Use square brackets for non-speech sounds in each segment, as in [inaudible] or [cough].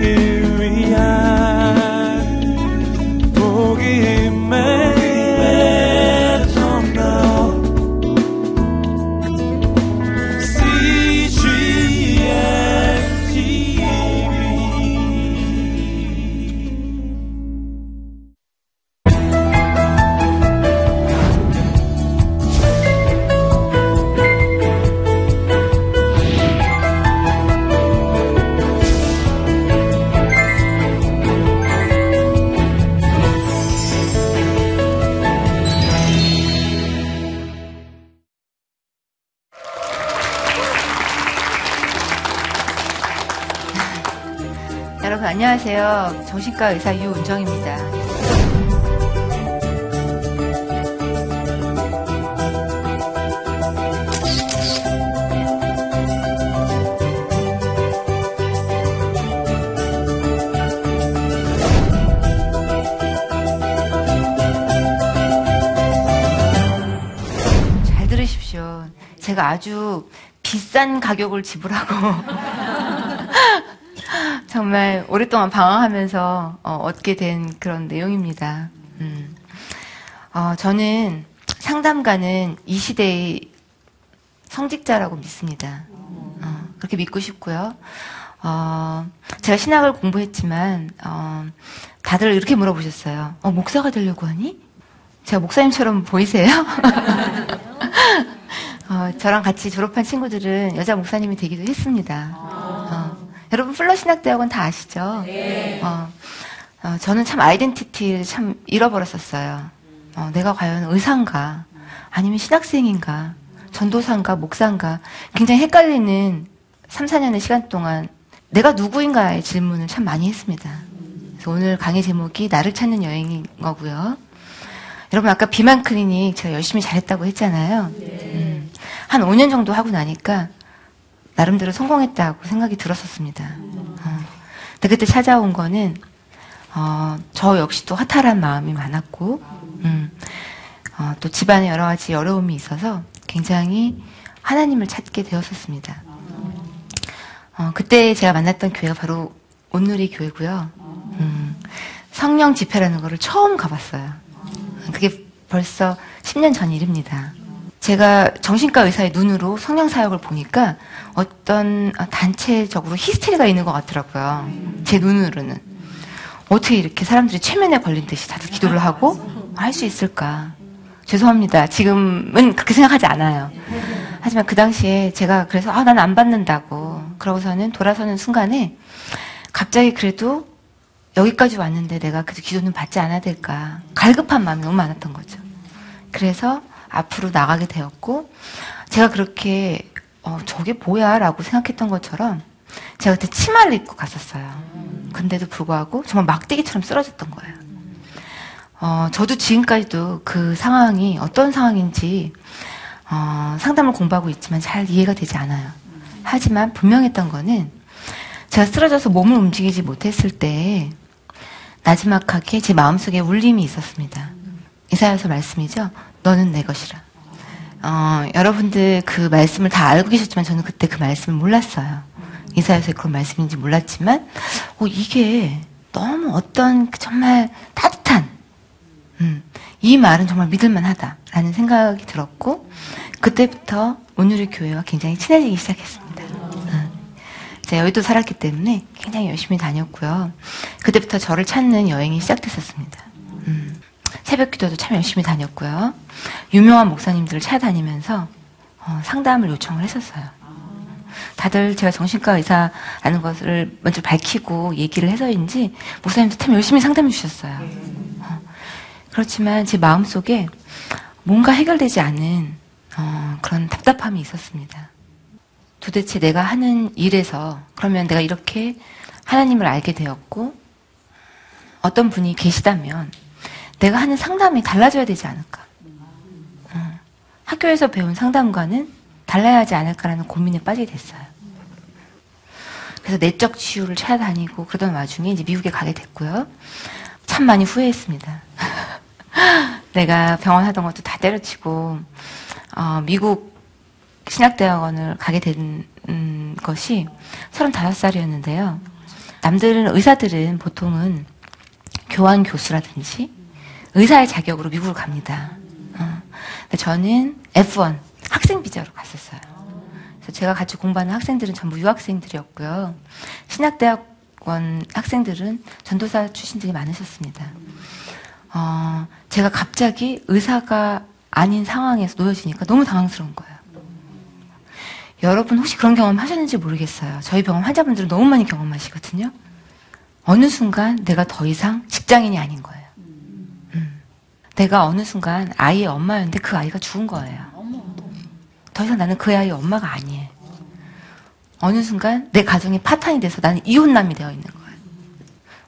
안 정신과 의사 유은정입니다. 잘 들으십시오. 제가 아주 비싼 가격을 지불하고 정말 오랫동안 방황하면서 어, 얻게 된 그런 내용입니다. 음. 어, 저는 상담가는 이 시대의 성직자라고 믿습니다. 어, 그렇게 믿고 싶고요. 어, 제가 신학을 공부했지만 어, 다들 이렇게 물어보셨어요. 어, 목사가 되려고 하니? 제가 목사님처럼 보이세요? [laughs] 어, 저랑 같이 졸업한 친구들은 여자 목사님이 되기도 했습니다. 여러분 플러신학대학원 다 아시죠? 네. 어, 어, 저는 참 아이덴티티를 참 잃어버렸었어요. 어, 내가 과연 의사인가, 아니면 신학생인가, 전도사인가, 목사인가, 굉장히 헷갈리는 3, 4년의 시간 동안 내가 누구인가의 질문을 참 많이 했습니다. 그래서 오늘 강의 제목이 나를 찾는 여행인 거고요. 여러분 아까 비만 클리닉 제가 열심히 잘했다고 했잖아요. 음, 한 5년 정도 하고 나니까 나름대로 성공했다고 생각이 들었었습니다. 어. 근데 그때 찾아온 거는 어, 저 역시 또 허탈한 마음이 많았고 음, 어, 또 집안에 여러 가지 어려움이 있어서 굉장히 하나님을 찾게 되었었습니다. 어, 그때 제가 만났던 교회가 바로 온누리 교회고요. 음, 성령 집회라는 거를 처음 가봤어요. 그게 벌써 10년 전 일입니다. 제가 정신과 의사의 눈으로 성령 사역을 보니까 어떤 단체적으로 히스테리가 있는 것 같더라고요. 제 눈으로는. 어떻게 이렇게 사람들이 최면에 걸린 듯이 다들 기도를 하고 할 수 있을까. 죄송합니다. 지금은 그렇게 생각하지 않아요. 하지만 그 당시에 제가 그래서 아, 난 안 받는다고. 그러고서는 돌아서는 순간에 갑자기 그래도 여기까지 왔는데 내가 그 기도는 받지 않아야 될까. 갈급한 마음이 너무 많았던 거죠. 그래서 앞으로 나가게 되었고 제가 그렇게 어, 저게 뭐야? 라고 생각했던 것처럼 제가 그때 치마를 입고 갔었어요. 근데도 불구하고 정말 막대기처럼 쓰러졌던 거예요. 어, 저도 지금까지도 그 상황이 어떤 상황인지 어, 상담을 공부하고 있지만 잘 이해가 되지 않아요. 하지만 분명했던 거는 제가 쓰러져서 몸을 움직이지 못했을 때 나지막하게 제 마음속에 울림이 있었습니다. 이사야서 말씀이죠. 너는 내 것이라. 어, 여러분들 그 말씀을 다 알고 계셨지만 저는 그때 그 말씀을 몰랐어요. 이사야서의 그런 말씀인지 몰랐지만, 어, 이게 너무 어떤 그 정말 따뜻한, 음, 이 말은 정말 믿을만하다라는 생각이 들었고, 그때부터 오늘의 교회와 굉장히 친해지기 시작했습니다. 음. 제가 여의도 살았기 때문에 굉장히 열심히 다녔고요. 그때부터 저를 찾는 여행이 시작됐었습니다. 음. 새벽 기도도 참 열심히 다녔고요. 유명한 목사님들을 찾아다니면서 어, 상담을 요청을 했었어요. 다들 제가 정신과 의사라는 것을 먼저 밝히고 얘기를 해서인지 목사님도 참 열심히 상담해 주셨어요. 어, 그렇지만 제 마음 속에 뭔가 해결되지 않는 어, 그런 답답함이 있었습니다. 도대체 내가 하는 일에서 그러면 내가 이렇게 하나님을 알게 되었고 어떤 분이 계시다면 내가 하는 상담이 달라져야 되지 않을까. 어. 학교에서 배운 상담과는 달라야 하지 않을까라는 고민에 빠지게 됐어요. 그래서 내적 치유를 찾아다니고 그러던 와중에 이제 미국에 가게 됐고요. 참 많이 후회했습니다. [laughs] 내가 병원 하던 것도 다 때려치고 어, 미국 신학대학원을 가게 된 음, 것이 35살이었는데요. 남들은 의사들은 보통은 교환 교수라든지 의사의 자격으로 미국을 갑니다. 어. 저는 F1 학생 비자로 갔었어요. 그래서 제가 같이 공부하는 학생들은 전부 유학생들이었고요. 신학대학원 학생들은 전도사 출신들이 많으셨습니다. 어, 제가 갑자기 의사가 아닌 상황에서 놓여지니까 너무 당황스러운 거예요. 여러분 혹시 그런 경험 하셨는지 모르겠어요. 저희 병원 환자분들은 너무 많이 경험하시거든요. 어느 순간 내가 더 이상 직장인이 아닌 거예요. 음. 내가 어느 순간 아이의 엄마였는데 그 아이가 죽은 거예요. 더 이상 나는 그 아이의 엄마가 아니에요. 어느 순간 내 가정이 파탄이 돼서 나는 이혼남이 되어 있는 거예요.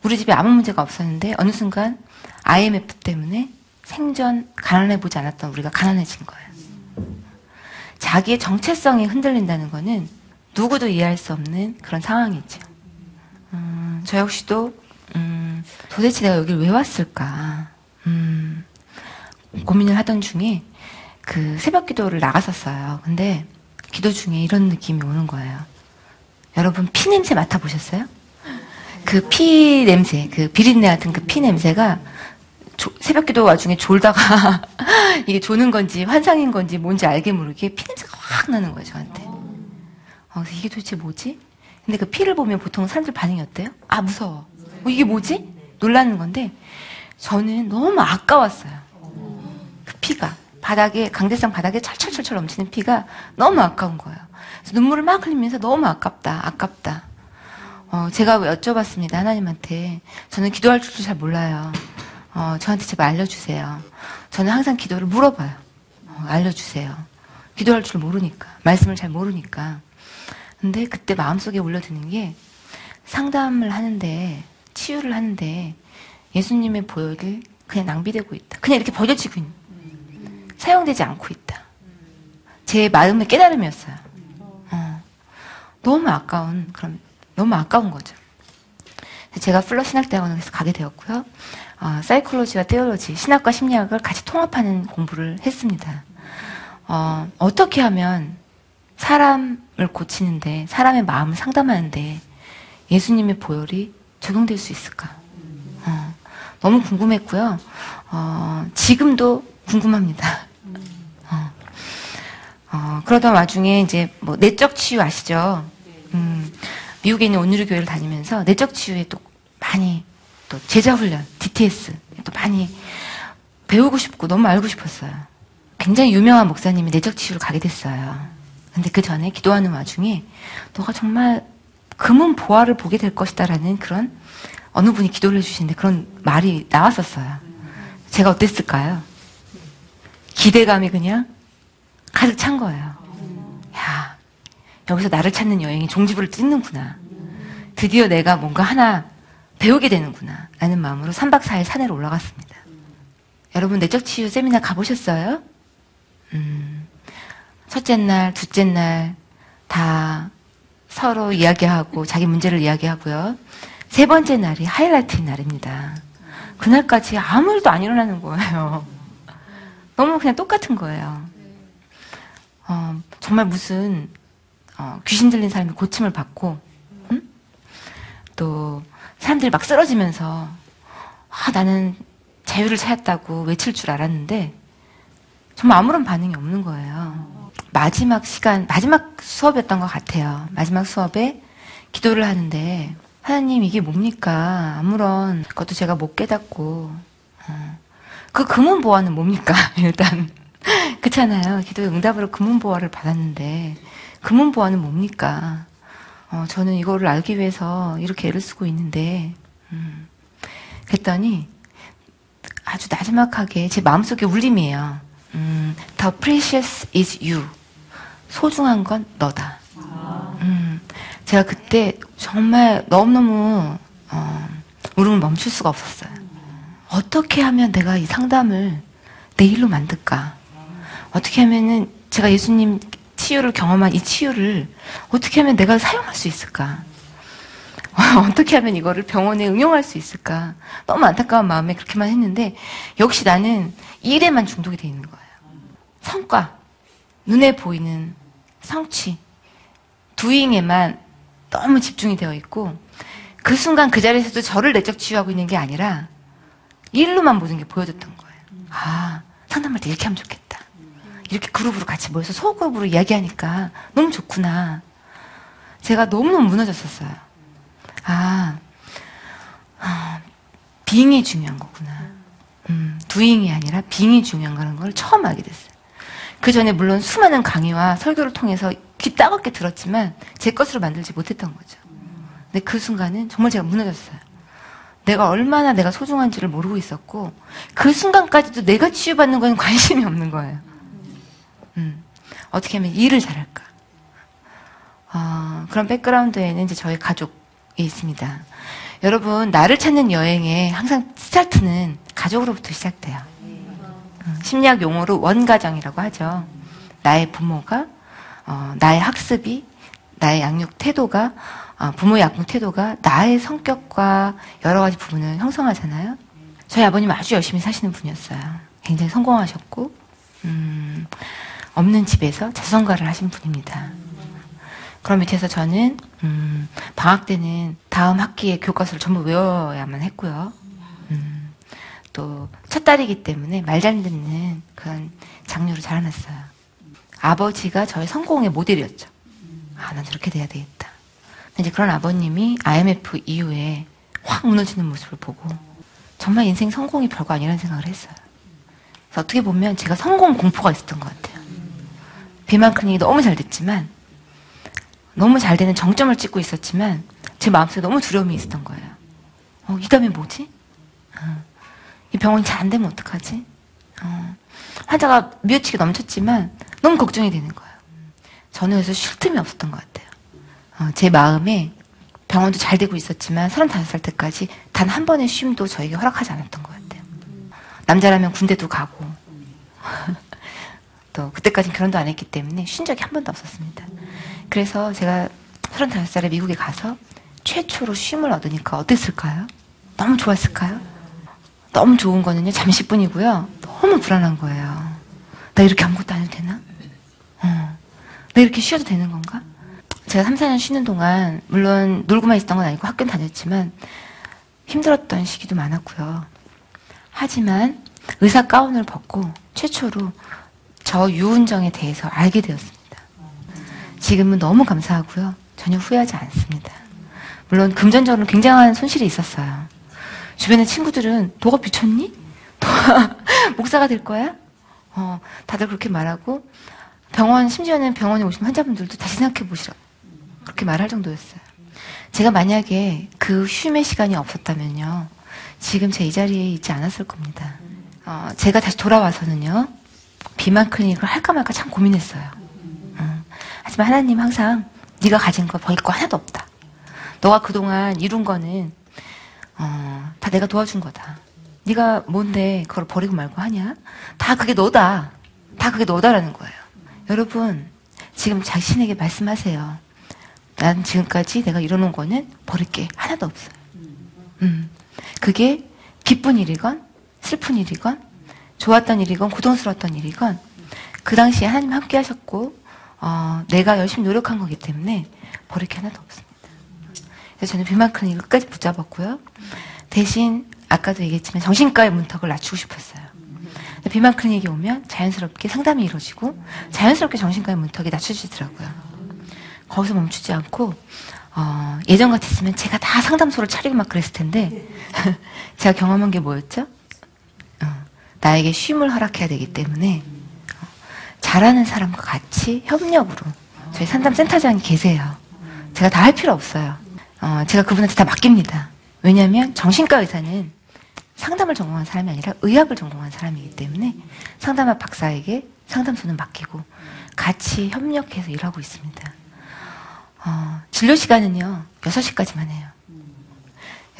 우리 집에 아무 문제가 없었는데 어느 순간 IMF 때문에 생전 가난해 보지 않았던 우리가 가난해진 거예요. 자기의 정체성이 흔들린다는 거는 누구도 이해할 수 없는 그런 상황이죠. 음, 저 역시도 음, 도대체 내가 여기를 왜 왔을까 음, 고민을 하던 중에 그 새벽 기도를 나갔었어요. 근데 기도 중에 이런 느낌이 오는 거예요. 여러분 피 냄새 맡아보셨어요? 그 피 냄새, 그 비린내 같은 그 피 냄새가 조, 새벽 기도 와중에 졸다가 [laughs] 이게 조는 건지 환상인 건지 뭔지 알게 모르게 피 냄새가 확 나는 거예요, 저한테. 어, 이게 도대체 뭐지? 근데 그 피를 보면 보통 사람들 반응이 어때요? 아, 무서워. 어, 이게 뭐지? 놀라는 건데 저는 너무 아까웠어요. 그 피가. 바닥에, 강대상 바닥에 철철철철 넘치는 피가 너무 아까운 거예요. 눈물을 막 흘리면서 너무 아깝다, 아깝다. 어, 제가 여쭤봤습니다, 하나님한테. 저는 기도할 줄도 잘 몰라요. 어, 저한테 제발 알려주세요. 저는 항상 기도를 물어봐요. 어, 알려주세요. 기도할 줄 모르니까. 말씀을 잘 모르니까. 근데 그때 마음속에 올려드는 게 상담을 하는데, 치유를 하는데, 예수님의 보혈이 그냥 낭비되고 있다. 그냥 이렇게 버려지고 있는. 사용되지 않고 있다. 제 마음의 깨달음이었어요. 어, 너무 아까운, 그럼, 너무 아까운 거죠. 제가 플러 신학대학원에서 가게 되었고요. 어, 사이콜로지와 테올로지, 신학과 심리학을 같이 통합하는 공부를 했습니다. 어, 어떻게 하면 사람을 고치는데, 사람의 마음을 상담하는데 예수님의 보혈이 적용될 수 있을까? 어, 너무 궁금했고요. 어, 지금도 궁금합니다. 어, 어, 그러던 와중에 이제 뭐 내적 치유 아시죠? 음, 미국에 있는 온누리 교회를 다니면서 내적 치유에 또 많이 또 제자 훈련, DTS 또 많이 배우고 싶고 너무 알고 싶었어요. 굉장히 유명한 목사님이 내적 치유를 가게 됐어요. 근데 그 전에 기도하는 와중에 너가 정말 금은 보화를 보게 될 것이다라는 그런 어느 분이 기도를 해주시는데 그런 말이 나왔었어요. 제가 어땠을까요? 기대감이 그냥 가득 찬 거예요. 야, 여기서 나를 찾는 여행이 종지부를 찍는구나. 드디어 내가 뭔가 하나 배우게 되는구나. 라는 마음으로 3박 4일 산에로 올라갔습니다. 여러분, 내적 치유 세미나 가보셨어요? 음, 첫째 날, 둘째 날, 다 서로 이야기하고, 자기 문제를 이야기하고요. 세 번째 날이 하이라이트인 날입니다. 그날까지 아무 일도 안 일어나는 거예요. 너무 그냥 똑같은 거예요. 어, 정말 무슨 어, 귀신 들린 사람이 고침을 받고 응? 또 사람들이 막 쓰러지면서 아, 나는 자유를 찾았다고 외칠 줄 알았는데 정말 아무런 반응이 없는 거예요. 마지막 시간, 마지막 수업이었던 것 같아요. 마지막 수업에 기도를 하는데 하나님 이게 뭡니까? 아무런 것도 제가 못 깨닫고 어. 그 금은 보화는 뭡니까? [laughs] 일단 [laughs] 그렇잖아요. 기도의 응답으로 금은 보화를 받았는데 금은 보화는 뭡니까? 어, 저는 이거를 알기 위해서 이렇게 애를 쓰고 있는데 음. 그랬더니 아주 나지막하게 제 마음속에 울림이에요. 음, The precious is you. 소중한 건 너다. 음, 제가 그때 정말 너무너무 어, 울음을 멈출 수가 없었어요. 어떻게 하면 내가 이 상담을 내 일로 만들까? 어떻게 하면은 제가 예수님 치유를 경험한 이 치유를 어떻게 하면 내가 사용할 수 있을까? [laughs] 어떻게 하면 이거를 병원에 응용할 수 있을까? 너무 안타까운 마음에 그렇게만 했는데 역시 나는 일에만 중독이 돼 있는 거예요. 성과, 눈에 보이는 성취, 두잉에만 너무 집중이 되어 있고 그 순간 그 자리에서도 저를 내적 치유하고 있는 게 아니라 일로만 모든 게 보여졌던 거예요. 아, 상담할 때 이렇게 하면 좋겠다. 이렇게 그룹으로 같이 모여서 소그룹으로 이야기하니까 너무 좋구나. 제가 너무너무 무너졌었어요. 아, 아 빙이 중요한 거구나. 음, 두잉이 아니라 빙이 중요한 걸 처음 알게 됐어요. 그 전에 물론 수많은 강의와 설교를 통해서 귀 따갑게 들었지만 제 것으로 만들지 못했던 거죠. 근데 그 순간은 정말 제가 무너졌어요. 내가 얼마나 내가 소중한지를 모르고 있었고 그 순간까지도 내가 치유받는 건 관심이 없는 거예요. 음, 어떻게 하면 일을 잘할까? 아, 그런 백그라운드에는 이제 저희 가족이 있습니다. 여러분 나를 찾는 여행에 항상 스타트는 가족으로부터 시작돼요. 음, 심리학 용어로 원가정이라고 하죠. 나의 부모가 어, 나의 학습이 나의 양육 태도가 어, 부모의 양육 태도가 나의 성격과 여러 가지 부분을 형성하잖아요. 저희 아버님 아주 열심히 사시는 분이었어요. 굉장히 성공하셨고 음, 없는 집에서 자선가를 하신 분입니다. 그런 밑에서 저는 음, 방학 때는 다음 학기에 교과서를 전부 외워야만 했고요. 음, 또 첫 딸이기 때문에 말 잘 듣는 그런 장류로 자라났어요. 아버지가 저의 성공의 모델이었죠. 아, 난 저렇게 돼야 되겠다. 이제 그런 아버님이 IMF 이후에 확 무너지는 모습을 보고 정말 인생 성공이 별거 아니라는 생각을 했어요. 그래서 어떻게 보면 제가 성공 공포가 있었던 것 같아요. 비만 클리닉이 너무 잘 됐지만 너무 잘 되는 정점을 찍고 있었지만 제 마음속에 너무 두려움이 있었던 거예요. 어, 이 다음에 뭐지? 어, 이 병원이 잘 안 되면 어떡하지? 어, 환자가 미어치게 넘쳤지만 너무 걱정이 되는 거예요. 저는 그래서 쉴 틈이 없었던 것 같아요. 어, 제 마음에 병원도 잘 되고 있었지만 35살 때까지 단 한 번의 쉼도 저에게 허락하지 않았던 것 같아요. 남자라면 군대도 가고 [laughs] 또 그때까지는 결혼도 안 했기 때문에 쉰 적이 한 번도 없었습니다. 그래서 제가 35살에 미국에 가서 최초로 쉼을 얻으니까 어땠을까요? 너무 좋았을까요? 너무 좋은 거는요, 잠시뿐이고요. 너무 불안한 거예요. 나 이렇게 아무것도 안 해도 되나? 어. 나 이렇게 쉬어도 되는 건가? 제가 3, 4년 쉬는 동안, 물론 놀고만 있었던 건 아니고 학교는 다녔지만, 힘들었던 시기도 많았고요. 하지만 의사 가운을 벗고 최초로 저 유은정에 대해서 알게 되었습니다. 지금은 너무 감사하고요. 전혀 후회하지 않습니다. 물론 금전적으로 굉장한 손실이 있었어요. 주변의 친구들은 너가 미쳤니? [laughs] 목사가 될 거야? 어, 다들 그렇게 말하고 병원 심지어는 병원에 오신 환자분들도 다시 생각해 보시라 그렇게 말할 정도였어요. 제가 만약에 그 쉼의 시간이 없었다면요, 지금 제 이 자리에 있지 않았을 겁니다. 어, 제가 다시 돌아와서는요, 비만 클리닉을 할까 말까 참 고민했어요. 음, 하지만 하나님 항상 네가 가진 거 버릴 거 하나도 없다. 너가 그동안 이룬 거는 어, 다 내가 도와준 거다. 네가 뭔데 그걸 버리고 말고 하냐? 다 그게 너다. 다 그게 너다라는 거예요. 여러분 지금 자신에게 말씀하세요. 난 지금까지 내가 이뤄놓은 거는 버릴 게 하나도 없어요. 음, 그게 기쁜 일이건 슬픈 일이건 좋았던 일이건 고통스러웠던 일이건 그 당시에 하나님 함께 하셨고 어, 내가 열심히 노력한 거기 때문에 버릴 게 하나도 없습니다. 그래서 저는 비만큼 끝까지 붙잡았고요. 대신 아까도 얘기했지만 정신과의 문턱을 낮추고 싶었어요. 비만 클리닉에 오면 자연스럽게 상담이 이루어지고 자연스럽게 정신과의 문턱이 낮춰지더라고요. 거기서 멈추지 않고 어, 예전 같았으면 제가 다 상담소를 차리고 막 그랬을 텐데 [laughs] 제가 경험한 게 뭐였죠? 어, 나에게 쉼을 허락해야 되기 때문에 어, 잘하는 사람과 같이 협력으로 저희 상담센터장이 계세요. 제가 다 할 필요 없어요. 어, 제가 그분한테 다 맡깁니다. 왜냐하면 정신과 의사는 상담을 전공한 사람이 아니라 의학을 전공한 사람이기 때문에 상담학 박사에게 상담소는 맡기고 같이 협력해서 일하고 있습니다. 어, 진료 시간은요, 6시까지만 해요.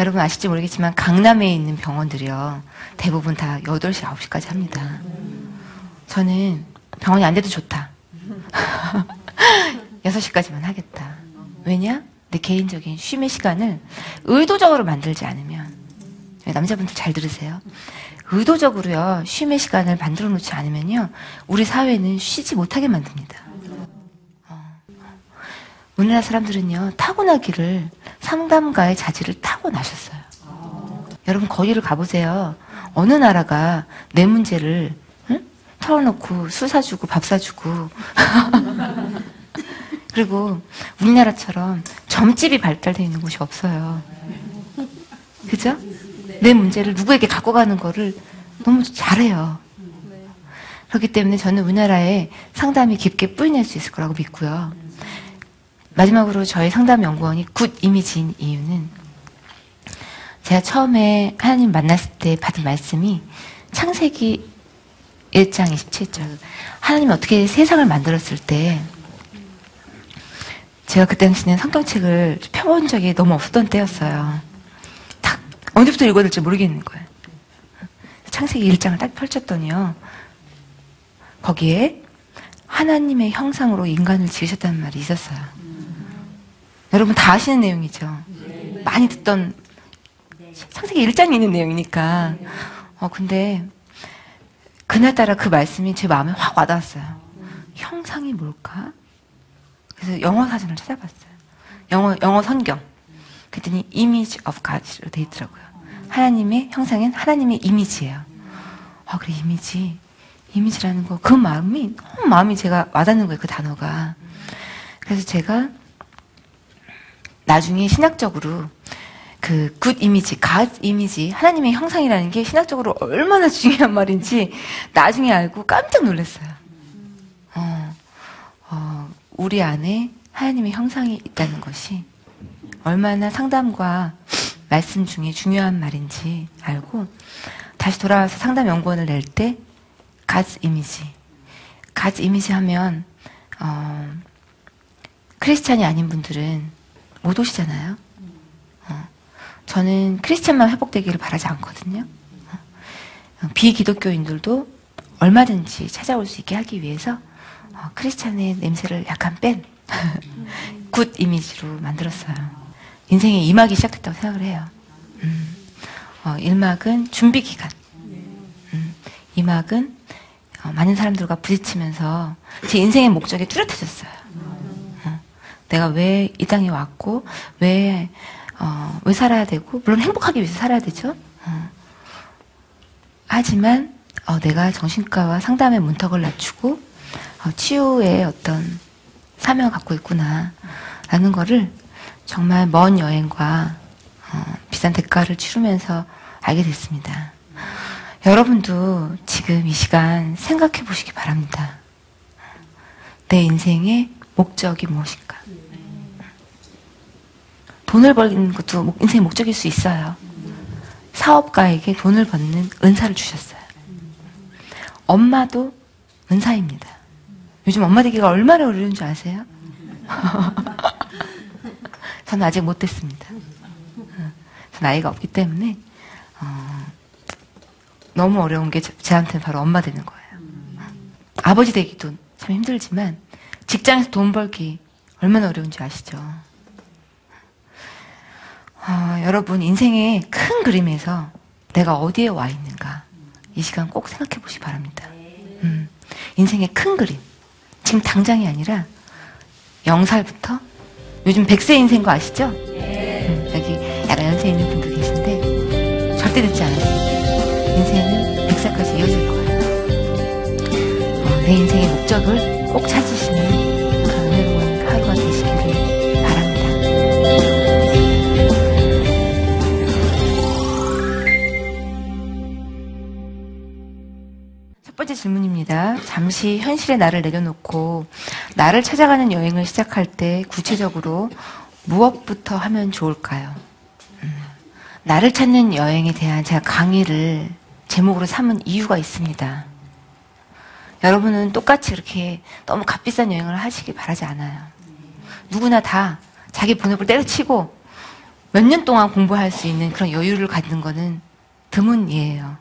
여러분 아실지 모르겠지만 강남에 있는 병원들이요, 대부분 다 8시, 9시까지 합니다. 저는 병원이 안 돼도 좋다. [laughs] 6시까지만 하겠다. 왜냐? 내 개인적인 쉼의 시간을 의도적으로 만들지 않으면 남자분들 잘 들으세요. 의도적으로요 쉼의 시간을 만들어 놓지 않으면요 우리 사회는 쉬지 못하게 만듭니다. 어. 우리나라 사람들은요 타고나기를 상담가의 자질을 타고나셨어요. 여러분 거기를 가보세요. 어느 나라가 내 문제를 응? 털어놓고 술 사주고 밥 사주고 [laughs] 그리고 우리나라처럼 점집이 발달되어 있는 곳이 없어요. 그죠? 내 문제를 누구에게 갖고 가는 거를 너무 잘해요. 그렇기 때문에 저는 우리나라에 상담이 깊게 뿌리낼 수 있을 거라고 믿고요. 마지막으로 저희 상담 연구원이 굿 이미지인 이유는 제가 처음에 하나님 만났을 때 받은 말씀이 창세기 1장 27절 하나님이 어떻게 세상을 만들었을 때 제가 그 당시에는 성경책을 펴본 적이 너무 없었던 때였어요. 딱 언제부터 읽어야 될지 모르겠는 거예요. 창세기 1장을 딱 펼쳤더니요. 거기에 하나님의 형상으로 인간을 지으셨다는 말이 있었어요. 여러분 다 아시는 내용이죠. 많이 듣던 창세기 1장에 있는 내용이니까. 어 근데 그날따라 그 말씀이 제 마음에 확 와닿았어요. 형상이 뭘까? 그래서 영어 사전을 찾아봤어요. 영어 영어 성경. 그랬더니 image of God로 돼 있더라고요. 하나님의 형상은 하나님의 이미지예요. 아 그래 이미지. 이미지라는 거, 그 마음이, 마음이 제가 와닿는 거예요, 그 단어가. 그래서 제가 나중에 신학적으로 그 good image, God image, 하나님의 형상이라는 게 신학적으로 얼마나 중요한 말인지 나중에 알고 깜짝 놀랐어요. 어, 어, 우리 안에 하나님의 형상이 있다는 것이 얼마나 상담과 말씀 중에 중요한 말인지 알고 다시 돌아와서 상담 연구원을 낼때 가즈 이미지. 가즈 이미지 하면, 어, 크리스찬이 아닌 분들은 못 오시잖아요. 어, 저는 크리스찬만 회복되기를 바라지 않거든요. 어, 비기독교인들도 얼마든지 찾아올 수 있게 하기 위해서 어, 크리스찬의 냄새를 약간 뺀 [laughs] 굿 이미지로 만들었어요. 인생의 이막이 시작됐다고 생각을 해요. 음, 어, 1막은 준비 기간. 음, 2막은 어, 많은 사람들과 부딪히면서 제 인생의 목적이 뚜렷해졌어요. 어, 내가 왜 이 땅에 왔고 왜, 어, 왜 살아야 되고 물론 행복하기 위해서 살아야 되죠. 어. 하지만 어, 내가 정신과와 상담의 문턱을 낮추고 어, 치유의 어떤 사명을 갖고 있구나 라는 거를 정말 먼 여행과 어, 비싼 대가를 치르면서 알게 됐습니다. 여러분도 지금 이 시간 생각해 보시기 바랍니다. 내 인생의 목적이 무엇인가? 돈을 벌는 것도 인생의 목적일 수 있어요. 사업가에게 돈을 받는 은사를 주셨어요. 엄마도 은사입니다. 요즘 엄마 되기가 얼마나 어려운 줄 아세요? [laughs] 저는 아직 못 됐습니다. 저 나이가 없기 때문에 어, 너무 어려운 게 제한테는 바로 엄마 되는 거예요. 아버지 되기도 참 힘들지만 직장에서 돈 벌기 얼마나 어려운지 아시죠? 어, 여러분 인생의 큰 그림에서 내가 어디에 와 있는가 이 시간 꼭 생각해 보시기 바랍니다. 음, 인생의 큰 그림 지금 당장이 아니라 0살부터 요즘 100세 인생 거 아시죠? 음, 여기 약간 연세 있는 분들 계신데 절대 늦지 않았습니다. 인생은 100살까지 이어질 거예요. 어, 내 인생의 목적을 꼭 찾으시는 잠시 현실의 나를 내려놓고 나를 찾아가는 여행을 시작할 때 구체적으로 무엇부터 하면 좋을까요? 음, 나를 찾는 여행에 대한 제가 강의를 제목으로 삼은 이유가 있습니다. 여러분은 똑같이 이렇게 너무 값비싼 여행을 하시길 바라지 않아요. 누구나 다 자기 본업을 때려치고 몇 년 동안 공부할 수 있는 그런 여유를 갖는 거는 드문 예예요.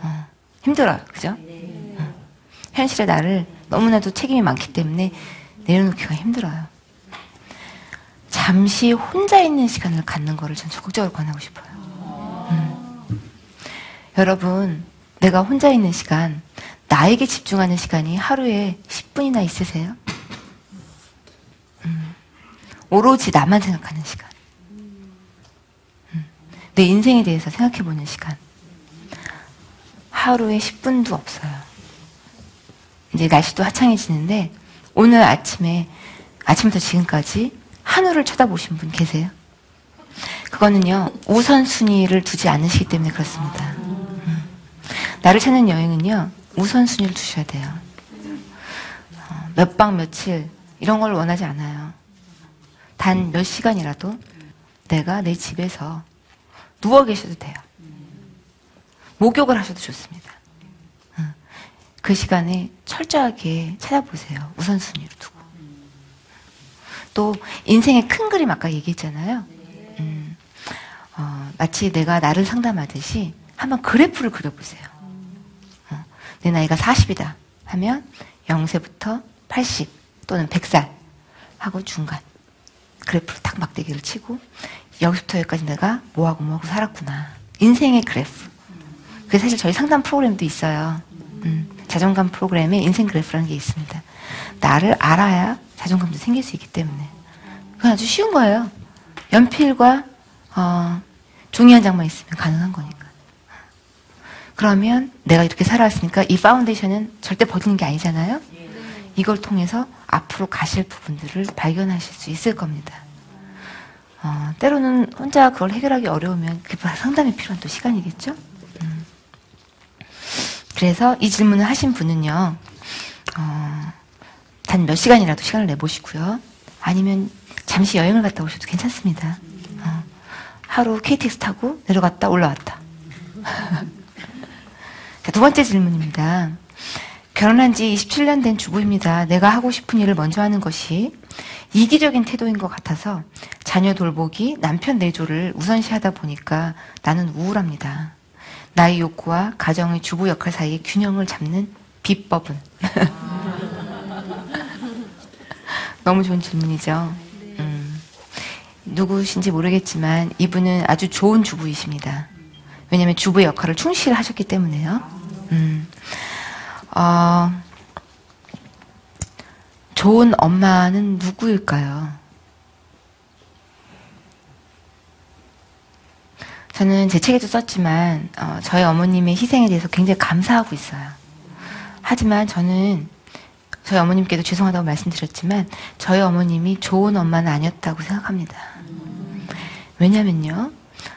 어, 힘들어요. 그죠? 어, 현실의 나를 너무나도 책임이 많기 때문에 내려놓기가 힘들어요. 잠시 혼자 있는 시간을 갖는 거를 전 적극적으로 권하고 싶어요. 음. 여러분, 내가 혼자 있는 시간, 나에게 집중하는 시간이 하루에 10분이나 있으세요? 음. 오로지 나만 생각하는 시간. 내 인생에 대해서 생각해 보는 시간. 하루에 10분도 없어요. 이제 날씨도 화창해지는데 오늘 아침에 아침부터 지금까지 하늘을 쳐다보신 분 계세요? 그거는요 우선순위를 두지 않으시기 때문에 그렇습니다. 음. 나를 찾는 여행은요 우선순위를 두셔야 돼요. 어, 몇박 며칠 이런 걸 원하지 않아요. 단 몇 시간이라도 내가 내 집에서 누워 계셔도 돼요. 목욕을 하셔도 좋습니다. 어, 그 시간에 철저하게 찾아보세요. 우선순위로 두고. 또 인생의 큰 그림 아까 얘기했잖아요. 음, 어, 마치 내가 나를 상담하듯이 한번 그래프를 그려보세요. 어, 내 나이가 40이다 하면 0세부터 80 또는 100살 하고 중간 그래프를 딱 막대기를 치고 여기서부터 여기까지 내가 뭐하고 뭐하고 살았구나. 인생의 그래프. 그게 사실 저희 상담 프로그램도 있어요. 음, 자존감 프로그램에 인생 그래프라는 게 있습니다. 나를 알아야 자존감도 생길 수 있기 때문에. 그건 아주 쉬운 거예요. 연필과 어, 종이 한 장만 있으면 가능한 거니까. 그러면 내가 이렇게 살아왔으니까 이 파운데이션은 절대 버리는 게 아니잖아요. 이걸 통해서 앞으로 가실 부분들을 발견하실 수 있을 겁니다. 어, 때로는 혼자 그걸 해결하기 어려우면 그게 상담이 필요한 또 시간이겠죠? 음. 그래서 이 질문을 하신 분은요, 어, 단 몇 시간이라도 시간을 내보시고요. 아니면 잠시 여행을 갔다 오셔도 괜찮습니다. 어, 하루 KTX 타고 내려갔다 올라왔다. [laughs] 두 번째 질문입니다. 결혼한 지 27년 된 주부입니다. 내가 하고 싶은 일을 먼저 하는 것이 이기적인 태도인 것 같아서 자녀 돌보기, 남편 내조를 우선시하다 보니까 나는 우울합니다. 나의 욕구와 가정의 주부 역할 사이의 균형을 잡는 비법은? [laughs] 너무 좋은 질문이죠. 음, 누구신지 모르겠지만 이분은 아주 좋은 주부이십니다. 왜냐하면 주부의 역할을 충실히 하셨기 때문에요. 음, 어, 좋은 엄마는 누구일까요? 저는 제 책에도 썼지만 어, 저희 어머님의 희생에 대해서 굉장히 감사하고 있어요. 하지만 저는 저희 어머님께도 죄송하다고 말씀드렸지만 저희 어머님이 좋은 엄마는 아니었다고 생각합니다. 왜냐면요.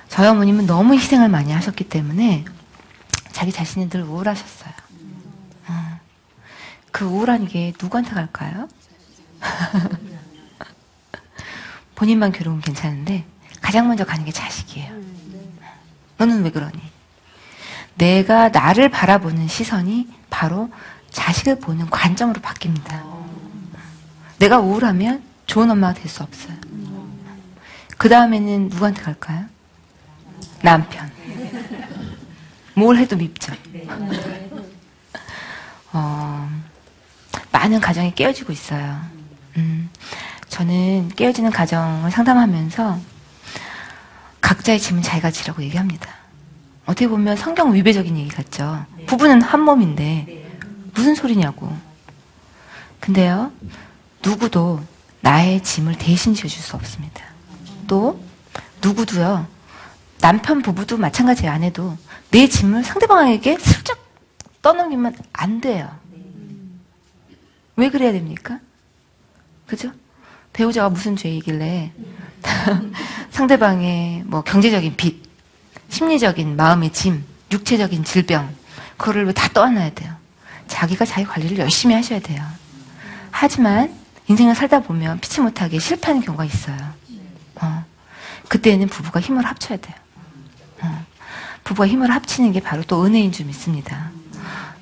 저희 어머님은 너무 희생을 많이 하셨기 때문에 자기 자신이 늘 우울하셨어요. 어. 그 우울한 게 누구한테 갈까요? [laughs] 본인만 괴로우면 괜찮은데 가장 먼저 가는 게 자식이에요. 너는 왜 그러니? 내가 나를 바라보는 시선이 바로 자식을 보는 관점으로 바뀝니다. 내가 우울하면 좋은 엄마가 될 수 없어요. 그 다음에는 누구한테 갈까요? 남편. 뭘 해도 밉죠. 어, 많은 가정이 깨어지고 있어요. 음, 저는 깨어지는 가정을 상담하면서 각자의 짐은 자기가 지라고 얘기합니다. 어떻게 보면 성경 위배적인 얘기 같죠. 부부는 한 몸인데 무슨 소리냐고. 근데요, 누구도 나의 짐을 대신 지어줄 수 없습니다. 또 누구도요, 남편 부부도 마찬가지 안 해도 내 짐을 상대방에게 슬쩍 떠넘기면 안 돼요. 왜 그래야 됩니까? 그죠? 배우자가 무슨 죄이길래 상대방의 뭐 경제적인 빚, 심리적인 마음의 짐, 육체적인 질병, 그거를 왜 다 떠안아야 돼요? 자기가 자기 관리를 열심히 하셔야 돼요. 하지만 인생을 살다 보면 피치 못하게 실패하는 경우가 있어요. 어. 그때는 부부가 힘을 합쳐야 돼요. 어. 부부가 힘을 합치는 게 바로 또 은혜인 줄 믿습니다.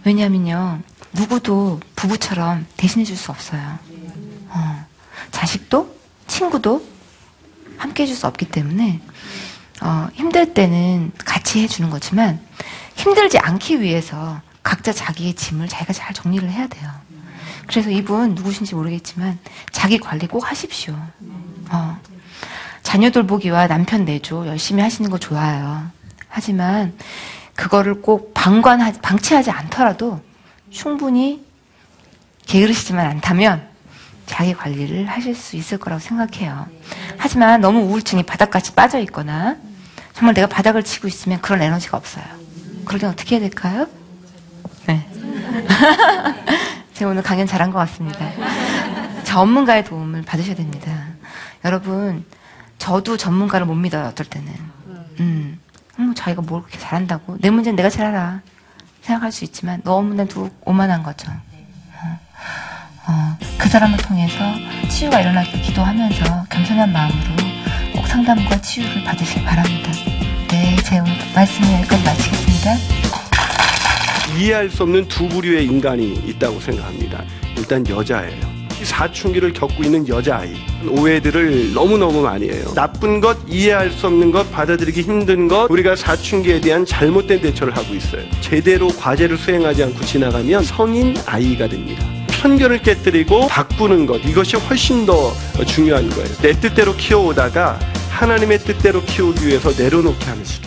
왜냐하면요, 누구도 부부처럼 대신해 줄 수 없어요. 어. 자식도, 친구도 함께 해줄 수 없기 때문에, 어, 힘들 때는 같이 해주는 거지만, 힘들지 않기 위해서 각자 자기의 짐을 자기가 잘 정리를 해야 돼요. 그래서 이분 누구신지 모르겠지만, 자기 관리 꼭 하십시오. 어. 자녀 돌보기와 남편 내조 열심히 하시는 거 좋아요. 하지만 그거를 꼭 방관하지, 방치하지 않더라도 충분히 게으르시지만 않다면 자기 관리를 하실 수 있을 거라고 생각해요. 하지만 너무 우울증이 바닥같이 빠져 있거나 정말 내가 바닥을 치고 있으면 그런 에너지가 없어요. 그럴 땐 어떻게 해야 될까요? 네. [laughs] 제가 오늘 강연 잘한 것 같습니다. 전문가의 도움을 받으셔야 됩니다. 여러분, 저도 전문가를 못 믿어요, 어떨 때는. 음, 음, 자기가 뭘 그렇게 잘한다고. 내 문제는 내가 잘 알아. 생각할 수 있지만 너무나도 오만한 거죠. 어, 어, 그 사람을 통해서 치유가 일어나길 기도하면서 겸손한 마음으로 꼭 상담과 치유를 받으시길 바랍니다. 네, 제 오늘 말씀을 여기까지 마치겠습니다. 이해할 수 없는 두 부류의 인간이 있다고 생각합니다. 일단 여자예요. 이 사춘기를 겪고 있는 여자아이. 오해들을 너무너무 많이 해요. 나쁜 것, 이해할 수 없는 것, 받아들이기 힘든 것, 우리가 사춘기에 대한 잘못된 대처를 하고 있어요. 제대로 과제를 수행하지 않고 지나가면 성인 아이가 됩니다. 편견을 깨뜨리고 바꾸는 것, 이것이 훨씬 더 중요한 거예요. 내 뜻대로 키워오다가 하나님의 뜻대로 키우기 위해서 내려놓게 하는 시기